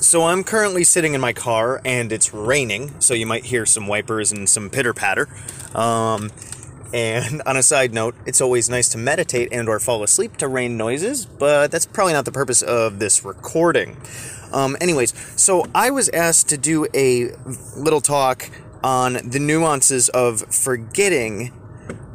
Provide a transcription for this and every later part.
So I'm currently sitting in my car and it's raining, so you might hear some wipers and some pitter patter. Um, and on a side note, it's always nice to meditate and or fall asleep to rain noises, but that's probably not the purpose of this recording. Um, anyways, so I was asked to do a little talk on the nuances of forgetting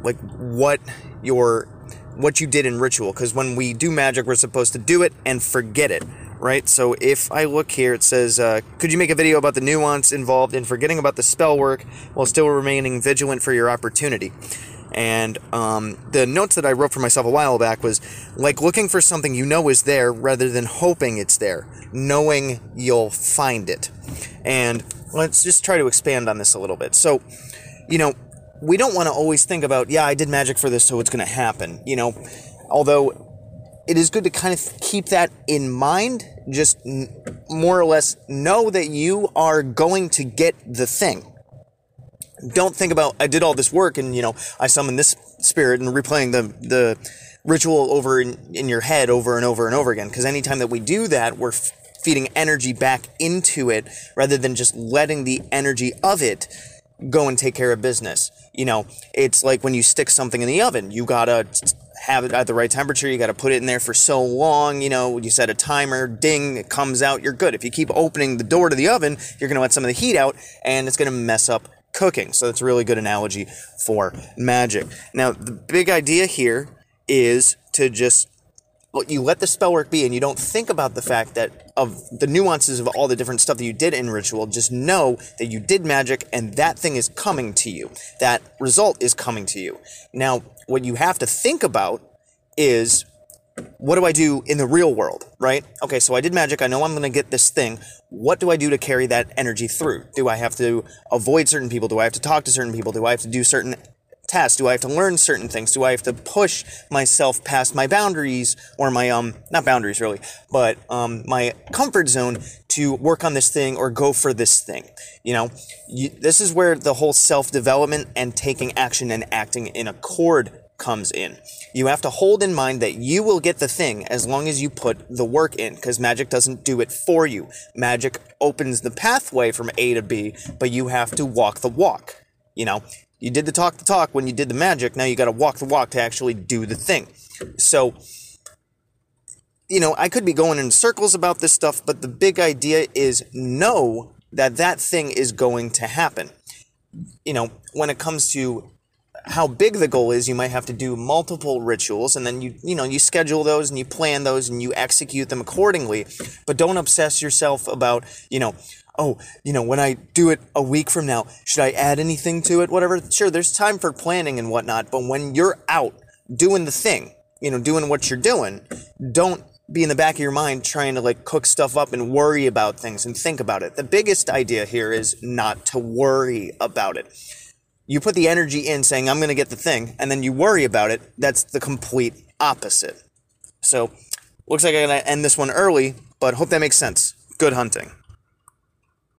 like what your what you did in ritual because when we do magic we're supposed to do it and forget it right? So if I look here, it says, uh, could you make a video about the nuance involved in forgetting about the spell work while still remaining vigilant for your opportunity? And um, the notes that I wrote for myself a while back was like looking for something you know is there rather than hoping it's there, knowing you'll find it. And let's just try to expand on this a little bit. So, you know, we don't want to always think about, yeah, I did magic for this, so it's going to happen. You know, although it is good to kind of keep that in mind. Just n- more or less know that you are going to get the thing. Don't think about I did all this work and you know I summoned this spirit and replaying the the ritual over in, in your head over and over and over again. Because anytime that we do that, we're f- feeding energy back into it rather than just letting the energy of it go and take care of business. You know, it's like when you stick something in the oven, you gotta have it at the right temperature. You got to put it in there for so long. You know, you set a timer, ding, it comes out, you're good. If you keep opening the door to the oven, you're going to let some of the heat out and it's going to mess up cooking. So that's a really good analogy for magic. Now, the big idea here is to just you let the spell work be and you don't think about the fact that of the nuances of all the different stuff that you did in ritual just know that you did magic and that thing is coming to you that result is coming to you now what you have to think about is what do I do in the real world, right? Okay, so I did magic. I know I'm going to get this thing. What do I do to carry that energy through? Do I have to avoid certain people? Do I have to talk to certain people? Do I have to do certain tasks? Do I have to learn certain things? Do I have to push myself past my boundaries or my um not boundaries really, but um my comfort zone to work on this thing or go for this thing? You know, you, this is where the whole self-development and taking action and acting in accord comes in. You have to hold in mind that you will get the thing as long as you put the work in, because magic doesn't do it for you. Magic opens the pathway from A to B, but you have to walk the walk. You know, you did the talk the talk when you did the magic. Now you got to walk the walk to actually do the thing. So, you know, I could be going in circles about this stuff, but the big idea is know that that thing is going to happen. You know, when it comes to how big the goal is, you might have to do multiple rituals and then you you know, you schedule those and you plan those and you execute them accordingly. But don't obsess yourself about, you know, oh, you know, when I do it a week from now, should I add anything to it? Whatever. Sure, there's time for planning and whatnot, but when you're out doing the thing, you know, doing what you're doing, don't be in the back of your mind trying to like cook stuff up and worry about things and think about it. The biggest idea here is not to worry about it. You put the energy in saying, I'm going to get the thing, and then you worry about it. That's the complete opposite. So, looks like I'm going to end this one early, but hope that makes sense. Good hunting.